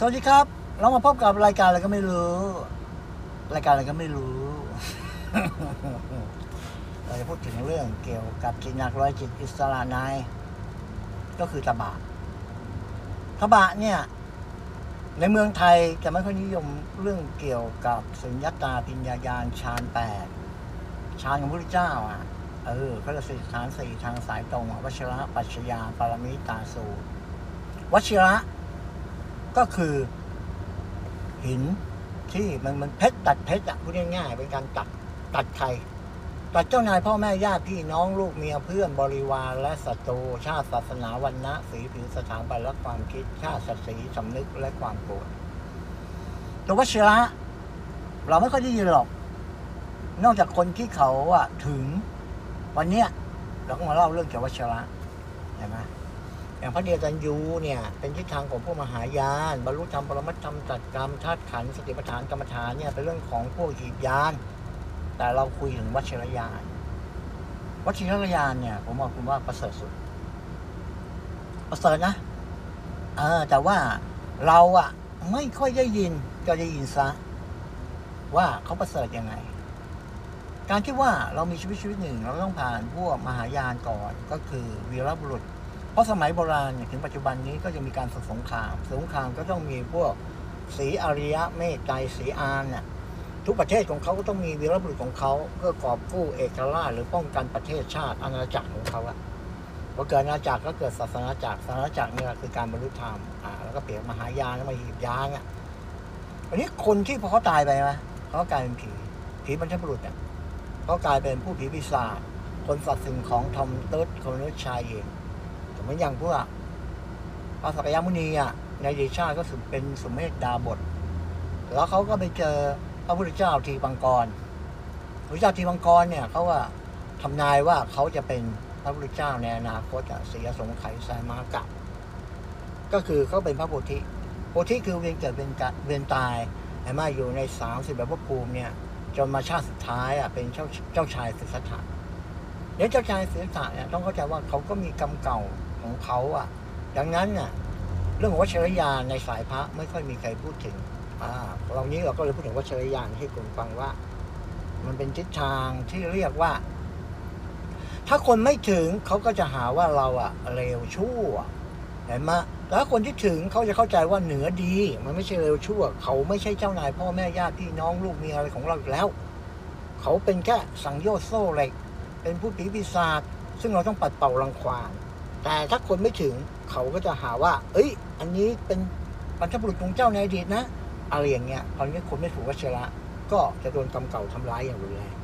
สวัสดีครับ เรามาพบกับรายการอะไรก็ไม่รู้ รายการอะไรก็ไม่รู้ เราจะพูดถึงเรื่องเกี่ยวกับจิตหนักร้อยจิตอิสระนายก็คือตบะตบะเนี่ย ในเมืองไทยจะไม่ค่อยนิยมเรื่องเกี่ยวกับสุญญตาปิญญาญาณฌานแปดฌานของพระพุทธเจ้าอะเออเขาจะสื่อสารสี่ทางสายตรงอะวชิระปัจชญาปารมิตาสูตรวชิระ ก็คือ หินที่มันมันเพชรตัดเพชรอะพูดง่ายๆเป็นการตัดตัดใครตัดเจ้านายพ่อแม่ญาติพี่น้องลูกเมียเพื่อนบริวารและศัตรูชาติศาสนาวันนะสีผิวสถาบันและความคิดชาติศักดิ์ศรีสำนึกและความโกรธตัววชิระ เราไม่ค่อยได้ยินหรอก นอกจากคนที่เขาอะถึง วันเนี้ยเราก็มาเล่าเรื่องเกี่ยวกับวชิระเห็นไหม อย่างพระเดียจันยูเนี่ยเป็นทิศทางของพวกมหายานบรรลุธรรมปรมัตธรรมจัดกรรมธาตุขันสติปัฏฐานกรรมฐานเนี่ยเป็นเรื่องของพวกหีบยาน แต่เราคุยถึงวัชรยาน วัชรยานเนี่ย ผมบอกคุณว่าประเสริฐสุด ประเสริฐนะเออแต่ว่าเราอะไม่ค่อยได้ยินก็ได้ยินซะ ว่าเขาประเสริฐยังไง การที่ว่าเรามีชีวิตชีวิตหนึ่ง เราต้องผ่านพวกมหายานก่อนก็คือวีรบุรุษ ราะสมัยโบราณเนี่ยถึงปัจจุบันนี้ก็จะมีการศึกสงครามสงครามก็ต้องมีพวกศรีอริยะเมตไตรศรีอานน่ะทุกประเทศของเขาก็ต้องมีวีรบุรุษของเขาเพื่อกอบกู้เอกราชหรือป้องกันประเทศชาติอาณาจักรของเขาอะพอเกิดอาณาจักรก็เกิดศาสนาจักรศาสนาจักรเนี่ยคือการบรรลุธรรมอ่าแล้วก็เปลี่ยนมหายานแล้วมาหีบยานอะอันนี้คนที่พอเขาตายไปนะเขากลายเป็นผีผีบรรพบุรุษเนี่ยเขากลายเป็นผู้ผีปีศาจคนสัตว์สิ่งของทอมเติร์ดคนนุษย์ชายเอง มือนอย่างพวกพระสักยมุนีอะในเดชาก็สุดเป็นสมเมธดาบท แล้วเขาก็ไปเจอพระพุทธเจ้าทีปังกรพระพุทธเจ้าทีปังกรเนี่ยเขาว่าทำนายว่าเขาจะเป็นพระพุทธเจ้าในอนาคตอะเสียสงไขยสายมากะก็คือเขาเป็นพระโพธิโพธิคือเวียนเกิดเป็นกะเวียนตายไอ้มาอยู่ในสามสิบแบบภูมิเนี่ยจนมาชาติสุดท้ายอะเป็นเจ้าเจ้าชายสิทธัตถะเดี๋ยวเจ้าชายเสียสละเนี่ยต้องเข้าใจว่าเขาก็มีกรรมเก่า ของเขาอะ ดังนั้นเนี่ยเรื่องของวัชรยานในสายพระไม่ค่อยมีใครพูดถึงอ่าเรานี้เราก็เลยพูดถึงวัชรยานให้คุณฟังว่า มันเป็นทิศทางที่เรียกว่า ถ้าคนไม่ถึงเขาก็จะหาว่าเราอะเลวชั่วเห็นไหมแล้วคนที่ถึงเขาจะเข้าใจว่าเหนือดี มันไม่ใช่เลวชั่ว เขาไม่ใช่เจ้านายพ่อแม่ญาติพี่น้องลูกเมียอะไรของเราแล้ว เขาเป็นแค่สังโยชน์โซ่เหล็ก เป็นผู้ผีปีศาจซึ่งเราต้องปัดเป่ารังควาน แต่ถ้าคนไม่ถึงเขาก็จะหาว่า เอ้ย อันนี้เป็นบรรพบุรุษของเจ้าในอดีตนะ อะไรอย่างเงี้ยตอนนี้คนไม่ถูกวัชระ ก็จะโดนกรรมเก่าทำร้ายอย่างรุนแรง